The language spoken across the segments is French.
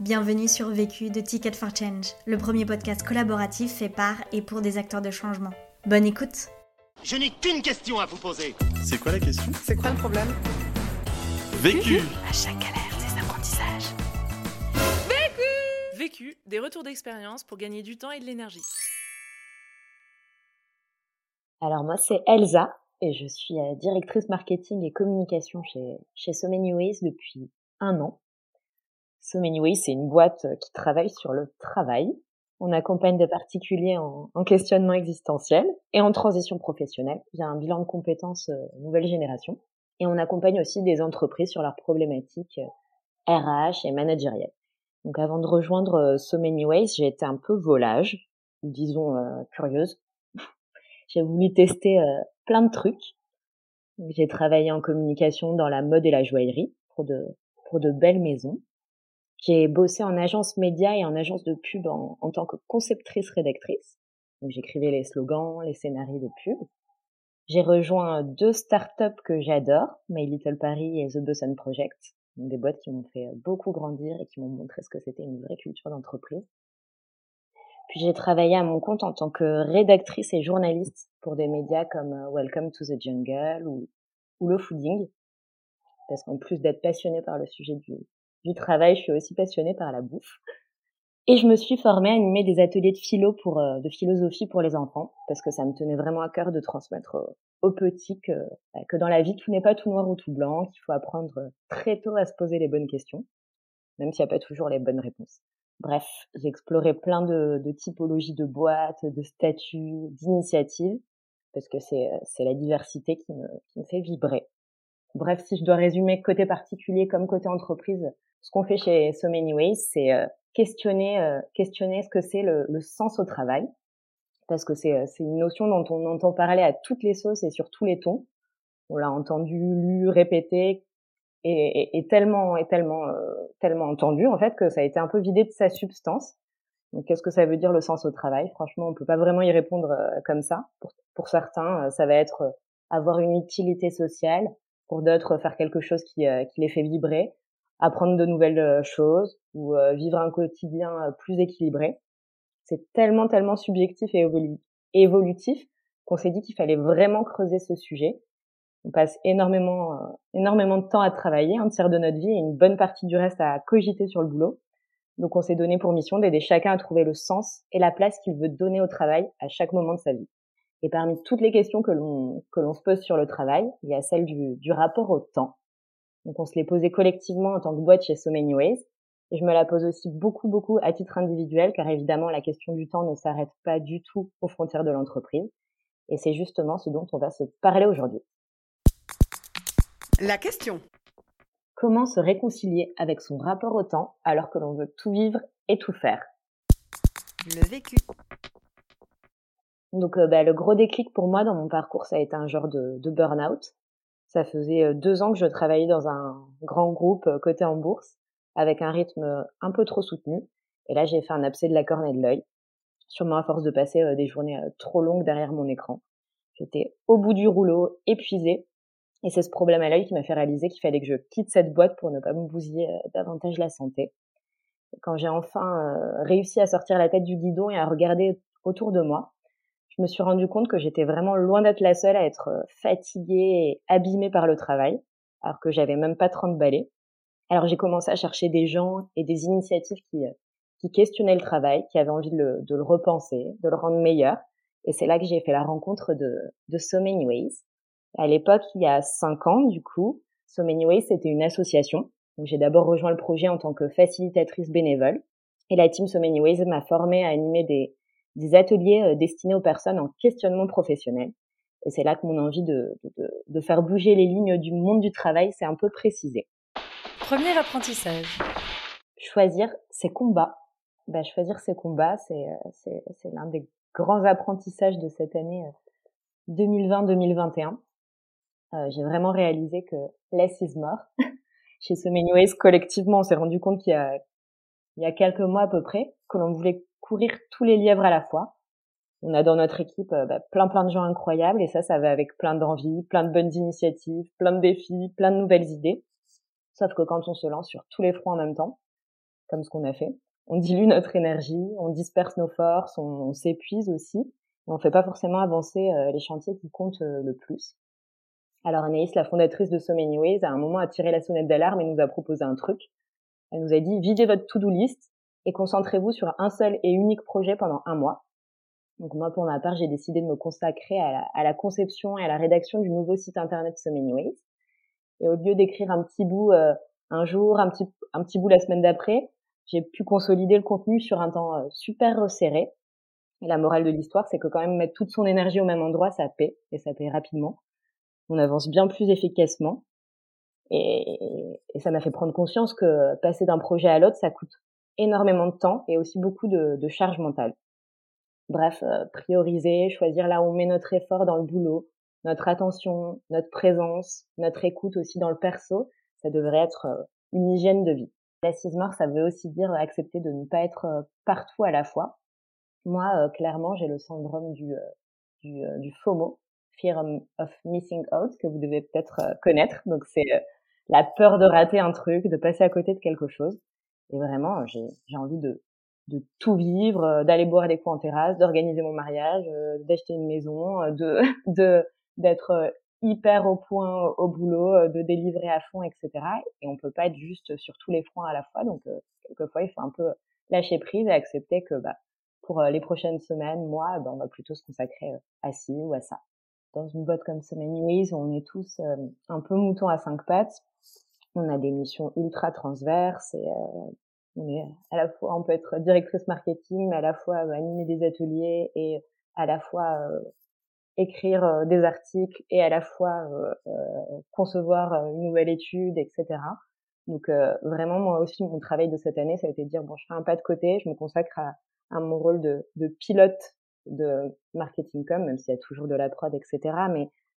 Bienvenue sur Vécu de Ticket for Change, le premier podcast collaboratif fait par et pour des acteurs de changement. Bonne écoute Je n'ai qu'une question à vous poser. C'est quoi la question? C'est quoi le problème? Vécu À chaque galère, des apprentissages. Vécu, des retours d'expérience pour gagner du temps et de l'énergie. Alors moi c'est Elsa et je suis euh, directrice marketing et communication chez, chez So Many Ways depuis un an. So Many Ways c'est une boîte euh, qui travaille sur le travail. On accompagne des particuliers en, en questionnement existentiel et en transition professionnelle via un bilan de compétences euh, nouvelle génération. Et on accompagne aussi des entreprises sur leurs problématiques RH et managérielles. Donc avant de rejoindre So Many Ways, j'ai été un peu volage, disons curieuse. j'ai voulu tester plein de trucs. J'ai travaillé en communication dans la mode et la joaillerie pour de, pour de belles maisons. J'ai bossé en agence média et en agence de pub en, en tant que conceptrice-rédactrice. Donc j'écrivais les slogans, les scénarios des pubs. J'ai rejoint deux startups que j'adore, My Little Paris et The Boson Project, des boîtes qui m'ont fait beaucoup grandir et qui m'ont montré ce que c'était une vraie culture d'entreprise. Puis j'ai travaillé à mon compte en tant que rédactrice et journaliste pour des médias comme Welcome to the Jungle ou, ou le fooding. Parce qu'en plus d'être passionnée par le sujet du, du travail, je suis aussi passionnée par la bouffe. Et je me suis formée à animer des ateliers de philo pour de philosophie pour les enfants parce que ça me tenait vraiment à cœur de transmettre aux petits que, bah, que dans la vie tout n'est pas tout noir ou tout blanc, qu'il faut apprendre très tôt à se poser les bonnes questions, même s'il n'y a pas toujours les bonnes réponses. Bref, j'ai exploré plein de, de, typologies de boîtes, de statuts, d'initiatives, parce que c'est, c'est la diversité qui me, qui me fait vibrer. Bref, si je dois résumer côté particulier comme côté entreprise, ce qu'on fait chez So Many Ways, c'est questionner, questionner ce que c'est le, le, sens au travail, parce que c'est, c'est une notion dont on entend parler à toutes les sauces et sur tous les tons. On l'a entendu, lu, répété, et, et, tellement et tellement euh, tellement entendu en fait que ça a été un peu vidé de sa substance. Donc qu'est-ce que ça veut dire le sens au travail? Franchement, on peut pas vraiment y répondre euh, comme ça. Pour, pour certains, euh, ça va être avoir une utilité sociale. Pour d'autres, faire quelque chose qui, qui les fait vibrer, apprendre de nouvelles choses ou vivre un quotidien plus équilibré. C'est tellement tellement subjectif et évolutif qu'on s'est dit qu'il fallait vraiment creuser ce sujet on passe énormément, euh, énormément de temps à travailler, un tiers de notre vie et une bonne partie du reste à cogiter sur le boulot. Donc on s'est donné pour mission d'aider chacun à trouver le sens et la place qu'il veut donner au travail à chaque moment de sa vie. Et parmi toutes les questions que l'on que l'on se pose sur le travail, il y a celle du, du rapport au temps. Donc on se l'est posé collectivement en tant que boîte chez So Many Ways. Et je me la pose aussi beaucoup, beaucoup à titre individuel, car évidemment la question du temps ne s'arrête pas du tout aux frontières de l'entreprise. Et c'est justement ce dont on va se parler aujourd'hui. La question. Comment se réconcilier avec son rapport au temps alors que l'on veut tout vivre et tout faire? Le vécu. Donc euh, bah, le gros déclic pour moi dans mon parcours, ça a été un genre de, de burn-out. Ça faisait euh, deux ans que je travaillais dans un grand groupe euh, coté en bourse avec un rythme un peu trop soutenu. Et là, j'ai fait un abcès de la cornée de l'œil, sûrement à force de passer des journées trop longues derrière mon écran. J'étais au bout du rouleau, épuisée, et c'est ce problème à l'œil qui m'a fait réaliser qu'il fallait que je quitte cette boîte pour ne pas me bousiller euh, davantage la santé. Quand j'ai enfin euh, réussi à sortir la tête du guidon et à regarder autour de moi, je me suis rendu compte que j'étais vraiment loin d'être la seule à être euh, fatiguée et abîmée par le travail, alors que j'avais même pas 30 balais. Alors j'ai commencé à chercher des gens et des initiatives qui, qui questionnaient le travail, qui avaient envie de le, repenser, de le rendre meilleur. Et c'est là que j'ai fait la rencontre de, So Many Ways, à l'époque, il y a cinq ans, du coup, So Many Ways, c'était une association. J'ai d'abord rejoint le projet en tant que facilitatrice bénévole. Et la team So Many Ways m'a formée à animer des, des ateliers euh, destinés aux personnes en questionnement professionnel. Et c'est là que mon envie de, de, de faire bouger les lignes du monde du travail s'est un peu précisée. Premier apprentissage. Choisir ses combats. Bah, choisir ses combats, c'est, euh, c'est, c'est l'un des grands apprentissages de cette année 2020-2021. Euh, euh, j'ai vraiment réalisé que less is more. Chez So Many Ways, collectivement, on s'est rendu compte qu'il y a, il y a quelques mois à peu près, que l'on voulait courir tous les lièvres à la fois. On a dans notre équipe euh, bah, plein plein de gens incroyables et ça, ça va avec plein d'envie, plein de bonnes initiatives, plein de défis, plein de nouvelles idées. Sauf que quand on se lance sur tous les fronts en même temps, comme ce qu'on a fait. On dilue notre énergie, on disperse nos forces, on, s'épuise aussi. on fait pas forcément avancer les chantiers qui comptent le plus. Alors Anaïs, la fondatrice de So Many Ways, à un moment a tiré la sonnette d'alarme et nous a proposé un truc. Elle nous a dit videz votre to-do list et concentrez-vous sur un seul et unique projet pendant un mois. Donc moi, pour ma part, j'ai décidé de me consacrer à la, conception et à la rédaction du nouveau site internet So Many Ways. Et au lieu d'écrire un petit bout euh, un jour, un petit, un petit bout la semaine d'après, j'ai pu consolider le contenu sur un temps euh, super resserré. Et la morale de l'histoire, c'est que quand même mettre toute son énergie au même endroit, ça paie, et ça paie rapidement on avance bien plus efficacement. Et, ça m'a fait prendre conscience que passer d'un projet à l'autre, ça coûte énormément de temps et aussi beaucoup de, charge mentale. Bref, euh, prioriser, choisir là où on met notre effort dans le boulot, notre attention, notre présence, notre écoute aussi dans le perso, ça devrait être euh, une hygiène de vie. L'assise mort, ça veut aussi dire accepter de ne pas être euh, partout à la fois. Moi, clairement, j'ai le syndrome du, du, du FOMO, Fear of Missing Out, que vous devez peut-être euh, connaître. Donc c'est euh, la peur de rater un truc, de passer à côté de quelque chose. Et vraiment, j'ai envie de, de tout vivre, euh, d'aller boire des coups en terrasse, d'organiser mon mariage, d'acheter une maison, de de d'être hyper au point au boulot, de délivrer à fond, etc. Et on peut pas être juste sur tous les fronts à la fois. Donc quelquefois, il faut un peu lâcher prise et accepter que bah, pour les prochaines semaines, mois, bah, on va plutôt se consacrer à ci ou à ça dans une boîte comme Many Ways, on est tous euh, un peu moutons à cinq pattes. On a des missions ultra transverses et euh, on à la fois, on peut être directrice marketing, à la fois euh, animer des ateliers et à la fois écrire des articles et à la fois concevoir une nouvelle étude, etc. Donc vraiment, moi aussi, mon travail de cette année, ça a été de dire bon, je fais un pas de côté, je me consacre à, mon rôle de, pilote de marketing com, même s'il y a toujours de la prod, etc.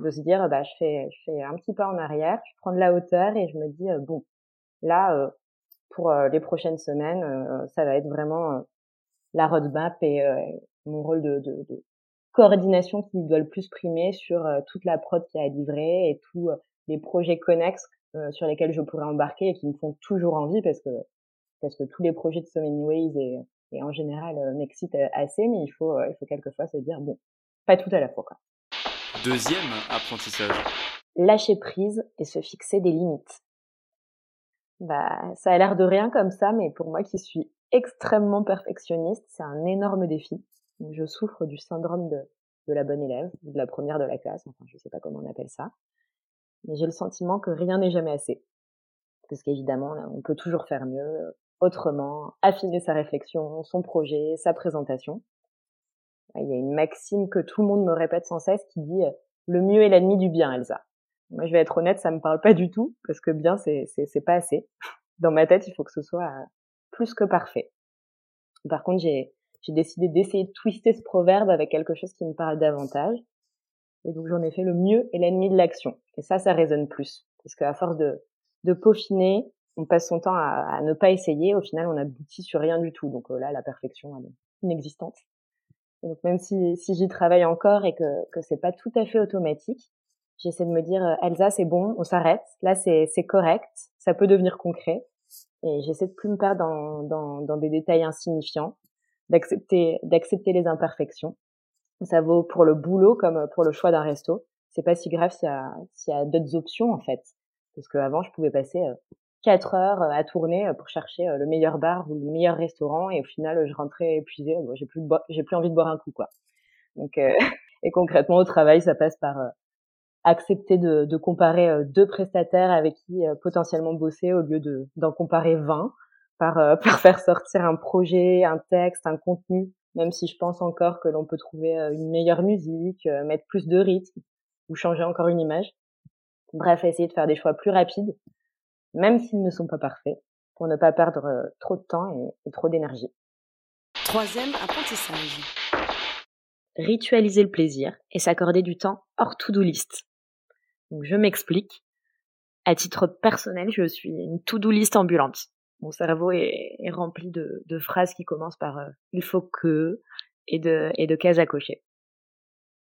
de se dire, bah, je fais, je fais un petit pas en arrière, je prends de la hauteur et je me dis, euh, bon, là, euh, pour euh, les prochaines semaines, ça va être vraiment la roadmap et mon rôle de, de, de, coordination qui doit le plus primer sur toute la prod qui a livré et tous les projets connexes sur lesquels je pourrais embarquer et qui me font toujours envie parce que parce que tous les projets de So Many Ways et et en général m'excite euh, assez, mais il faut, il faut quelquefois se dire, bon, pas tout à la fois. Quoi. Deuxième apprentissage. Lâcher prise et se fixer des limites. Bah, ça a l'air de rien comme ça, mais pour moi qui suis extrêmement perfectionniste, c'est un énorme défi. Je souffre du syndrome de, la bonne élève, de la première de la classe, enfin je sais pas comment on appelle ça. Mais j'ai le sentiment que rien n'est jamais assez. Parce qu'évidemment, on peut toujours faire mieux, autrement, affiner sa réflexion, son projet, sa présentation. Il y a une maxime que tout le monde me répète sans cesse qui dit euh, le mieux est l'ennemi du bien, Elsa. Moi, je vais être honnête, ça me parle pas du tout parce que bien, c'est c'est pas assez. Dans ma tête, il faut que ce soit euh, plus que parfait. Par contre, j'ai j'ai décidé d'essayer de twister ce proverbe avec quelque chose qui me parle davantage. Et donc, j'en ai fait le mieux est l'ennemi de l'action. Et ça, ça résonne plus. Parce qu'à force de, de peaufiner, on passe son temps à, ne pas essayer. Au final, on aboutit sur rien du tout. Donc euh, là, la perfection, elle est inexistante. Donc même si, si j'y travaille encore et que que c'est pas tout à fait automatique, j'essaie de me dire euh, Elsa, c'est bon, on s'arrête. Là, c'est c'est correct. Ça peut devenir concret. Et j'essaie de plus me perdre dans, dans, dans des détails insignifiants, d'accepter d'accepter les imperfections. Ça vaut pour le boulot comme pour le choix d'un resto. C'est pas si grave s'il y a, s'il y a d'autres options en fait. Parce qu'avant, je pouvais passer euh, quatre heures euh, à tourner euh, pour chercher euh, le meilleur bar ou le meilleur restaurant et au final je rentrais épuisée j'ai plus envie de boire un coup quoi. Donc et concrètement au travail ça passe par accepter de, de comparer deux prestataires avec qui potentiellement bosser au lieu de d'en comparer 20 par par faire sortir un projet un texte un contenu même si je pense encore que l'on peut trouver une meilleure musique mettre plus de rythme ou changer encore une image. Bref essayer de faire des choix plus rapides même s'ils ne sont pas parfaits, pour ne pas perdre euh, trop de temps et, trop d'énergie. Troisième apprentissage. Ritualiser le plaisir et s'accorder du temps hors to-do list. Donc je m'explique. À titre personnel, je suis une to-do list ambulante. Mon cerveau est, rempli de, phrases qui commencent par euh, il faut que et de, et de cases à cocher.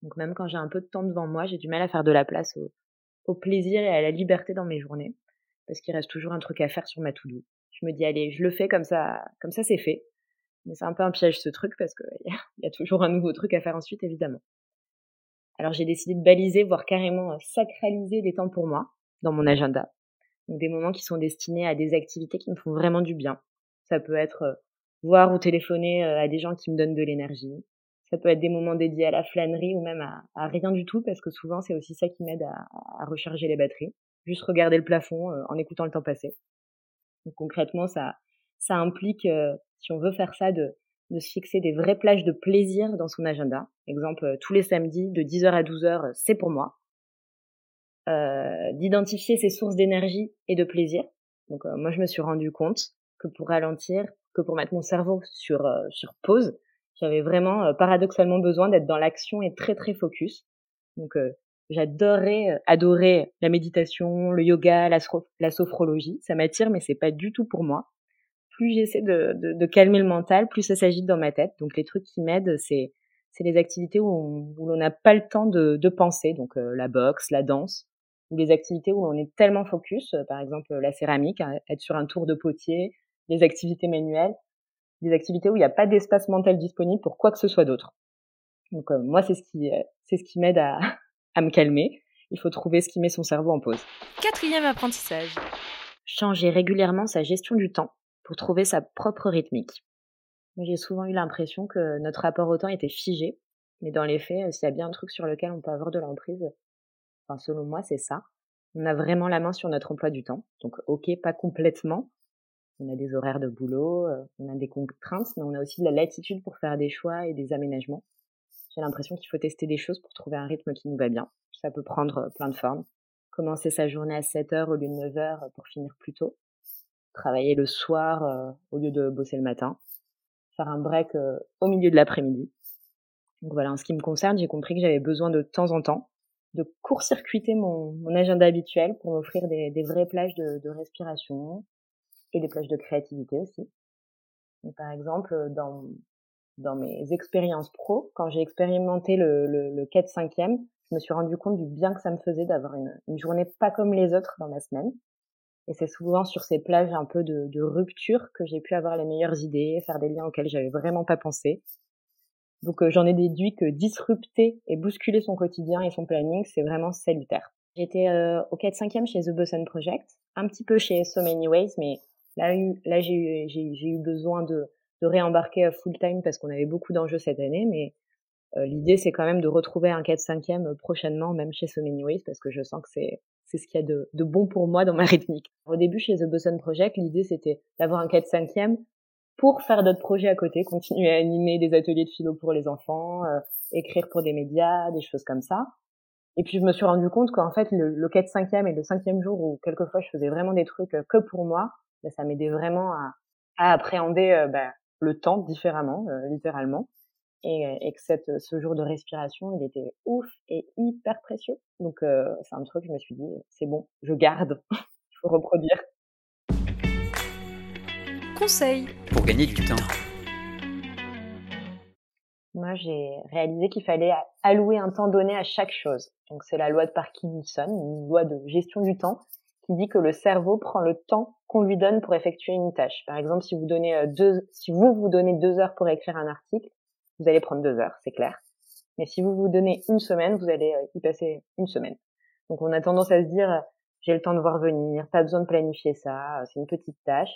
Donc même quand j'ai un peu de temps devant moi, j'ai du mal à faire de la place au plaisir et à la liberté dans mes journées. Parce qu'il reste toujours un truc à faire sur ma to-do. Je me dis allez, je le fais comme ça, comme ça c'est fait. Mais c'est un peu un piège ce truc parce qu'il y, y a toujours un nouveau truc à faire ensuite évidemment. Alors j'ai décidé de baliser, voire carrément euh, sacraliser des temps pour moi dans mon agenda. Donc des moments qui sont destinés à des activités qui me font vraiment du bien. Ça peut être euh, voir ou téléphoner euh, à des gens qui me donnent de l'énergie. Ça peut être des moments dédiés à la flânerie ou même à, rien du tout parce que souvent c'est aussi ça qui m'aide à, recharger les batteries. Juste regarder le plafond en écoutant le temps passer. Donc concrètement ça ça implique si on veut faire ça de de se fixer des vraies plages de plaisir dans son agenda. Exemple, euh, tous les samedis de 10h à 12h, euh, c'est pour moi. Euh, d'identifier ses sources d'énergie et de plaisir. Donc moi, je me suis rendu compte que pour ralentir, que pour mettre mon cerveau sur sur pause, j'avais vraiment paradoxalement besoin d'être dans l'action et très très focus. Donc j'adorais adorer la méditation, le yoga, la, sophrologie, ça m'attire mais c'est pas du tout pour moi plus j'essaie de, de, de, calmer le mental, plus ça s'agite dans ma tête. Donc les trucs qui m'aident, c'est c'est les activités où on n'a pas le temps de, de penser, donc euh, la boxe, la danse, ou les activités où on est tellement focus, euh, par exemple la céramique, hein, être sur un tour de potier, les activités manuelles, des activités où il n'y a pas d'espace mental disponible pour quoi que ce soit d'autre. Donc euh, moi c'est ce qui c'est ce qui m'aide à, à me calmer. Il faut trouver ce qui met son cerveau en pause. Quatrième apprentissage. Changer régulièrement sa gestion du temps pour trouver sa propre rythmique. J'ai souvent eu l'impression que notre rapport au temps était figé, mais dans les faits, s'il y a bien un truc sur lequel on peut avoir de l'emprise, enfin selon moi c'est ça. On a vraiment la main sur notre emploi du temps. Donc ok, pas complètement. On a des horaires de boulot, euh, on a des contraintes, mais on a aussi de la latitude pour faire des choix et des aménagements. J'ai l'impression qu'il faut tester des choses pour trouver un rythme qui nous va bien. Ça peut prendre plein de formes. Commencer sa journée à 7 heures au lieu de 9 heures pour finir plus tôt travailler le soir euh, au lieu de bosser le matin, faire un break euh, au milieu de l'après-midi. Donc voilà, en ce qui me concerne, j'ai compris que j'avais besoin de temps en temps de court-circuiter mon, agenda habituel pour m'offrir des, vraies plages de, respiration et des plages de créativité aussi. Par exemple, dans, dans mes expériences pro, quand j'ai expérimenté le, le, le 4-5e, je me suis rendu compte du bien que ça me faisait d'avoir une, une journée pas comme les autres dans ma semaine. Et c'est souvent sur ces plages un peu de, de rupture que j'ai pu avoir les meilleures idées, faire des liens auxquels j'avais vraiment pas pensé. Donc euh, j'en ai déduit que disrupter et bousculer son quotidien et son planning, c'est vraiment salutaire. J'étais euh, au 4-5e chez The Boson Project, un petit peu chez So Many Ways, mais là, là j'ai eu, j'ai, eu besoin de, de réembarquer full time parce qu'on avait beaucoup d'enjeux cette année, mais euh, l'idée c'est quand même de retrouver un 4-5e prochainement, même chez So Many Ways, parce que je sens que c'est c'est ce qu'il y a de, de, bon pour moi dans ma rythmique. Au début, chez The Boson Project, l'idée c'était d'avoir un 4-5e pour faire d'autres projets à côté, continuer à animer des ateliers de philo pour les enfants, euh, écrire pour des médias, des choses comme ça. Et puis je me suis rendu compte qu'en fait le, le 4-5e et le 5e jour où quelquefois je faisais vraiment des trucs euh, que pour moi, ben, ça m'aidait vraiment à, à appréhender euh, ben, le temps différemment, littéralement et, euh, et que cette, ce jour de respiration, il était ouf et hyper précieux. Donc euh, c'est un truc, je me suis dit, c'est bon, je garde, il faut reproduire. Conseil pour gagner du temps. Moi, j'ai réalisé qu'il fallait allouer un temps donné à chaque chose. Donc c'est la loi de Parkinson, une loi de gestion du temps qui dit que le cerveau prend le temps qu'on lui donne pour effectuer une tâche. Par exemple, si vous donnez euh, deux, si vous vous donnez deux heures pour écrire un article, vous allez prendre deux heures, c'est clair. Mais si vous vous donnez une semaine, vous allez euh, y passer une semaine. Donc on a tendance à se dire, j'ai le temps de voir venir, pas besoin de planifier ça, c'est une petite tâche.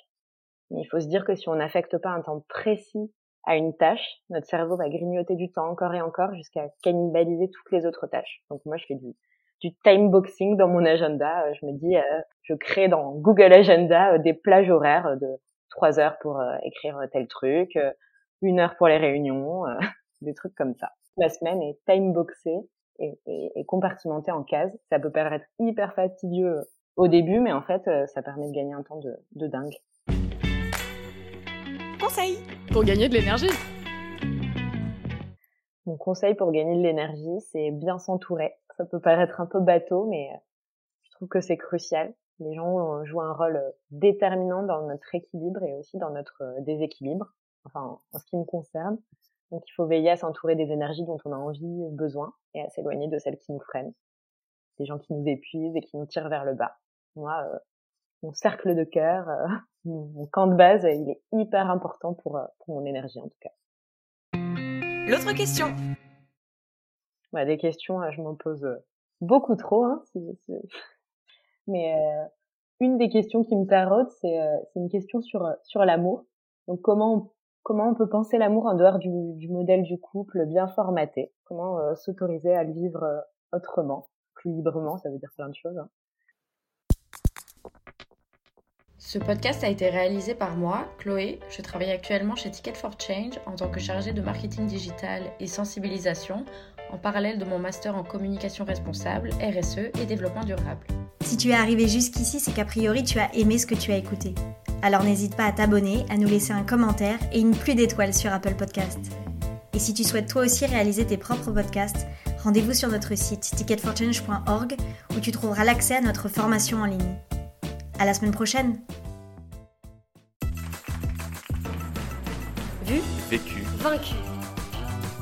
Mais il faut se dire que si on n'affecte pas un temps précis à une tâche, notre cerveau va grignoter du temps encore et encore jusqu'à cannibaliser toutes les autres tâches. Donc moi je fais du, du time boxing dans mon agenda. Euh, je me dis, euh, je crée dans Google Agenda des plages horaires de trois heures pour écrire tel truc, une heure pour les réunions, euh, des trucs comme ça. La semaine est time boxée et, et, et, compartimentée en cases. Ça peut paraître hyper fastidieux au début, mais en fait, euh, ça permet de gagner un temps de, de dingue. Conseil pour gagner de l'énergie. Mon conseil pour gagner de l'énergie, c'est bien s'entourer. Ça peut paraître un peu bateau, mais euh, je trouve que c'est crucial. Les gens jouent un rôle déterminant dans notre équilibre et aussi dans notre déséquilibre enfin en ce qui me concerne. Donc il faut veiller à s'entourer des énergies dont on a envie, besoin, et à s'éloigner de celles qui nous freinent, des gens qui nous épuisent et qui nous tirent vers le bas. Moi, euh, mon cercle de cœur, mon camp de base, il est hyper important pour mon énergie en tout cas. L'autre question. Bah, des questions, je m'en pose beaucoup trop. Hein, Mais une des questions qui me taraude, c'est une question sur, sur l'amour. Donc comment comment on peut penser l'amour en dehors du, du, modèle du couple bien formaté? Comment s'autoriser à le vivre autrement, plus librement? Ça veut dire plein de choses. Hein. Ce podcast a été réalisé par moi, Chloé. Je travaille actuellement chez Ticket for Change en tant que chargée de marketing digital et sensibilisation en parallèle de mon master en communication responsable, RSE et développement durable. Si tu es arrivé jusqu'ici, c'est qu'a priori tu as aimé ce que tu as écouté. Alors n'hésite pas à t'abonner, à nous laisser un commentaire et une pluie d'étoiles sur Apple Podcast. Et si tu souhaites toi aussi réaliser tes propres podcasts, rendez-vous sur notre site ticketforchange.org où tu trouveras l'accès à notre formation en ligne. À la semaine prochaine. Vu, Vécu. vaincu.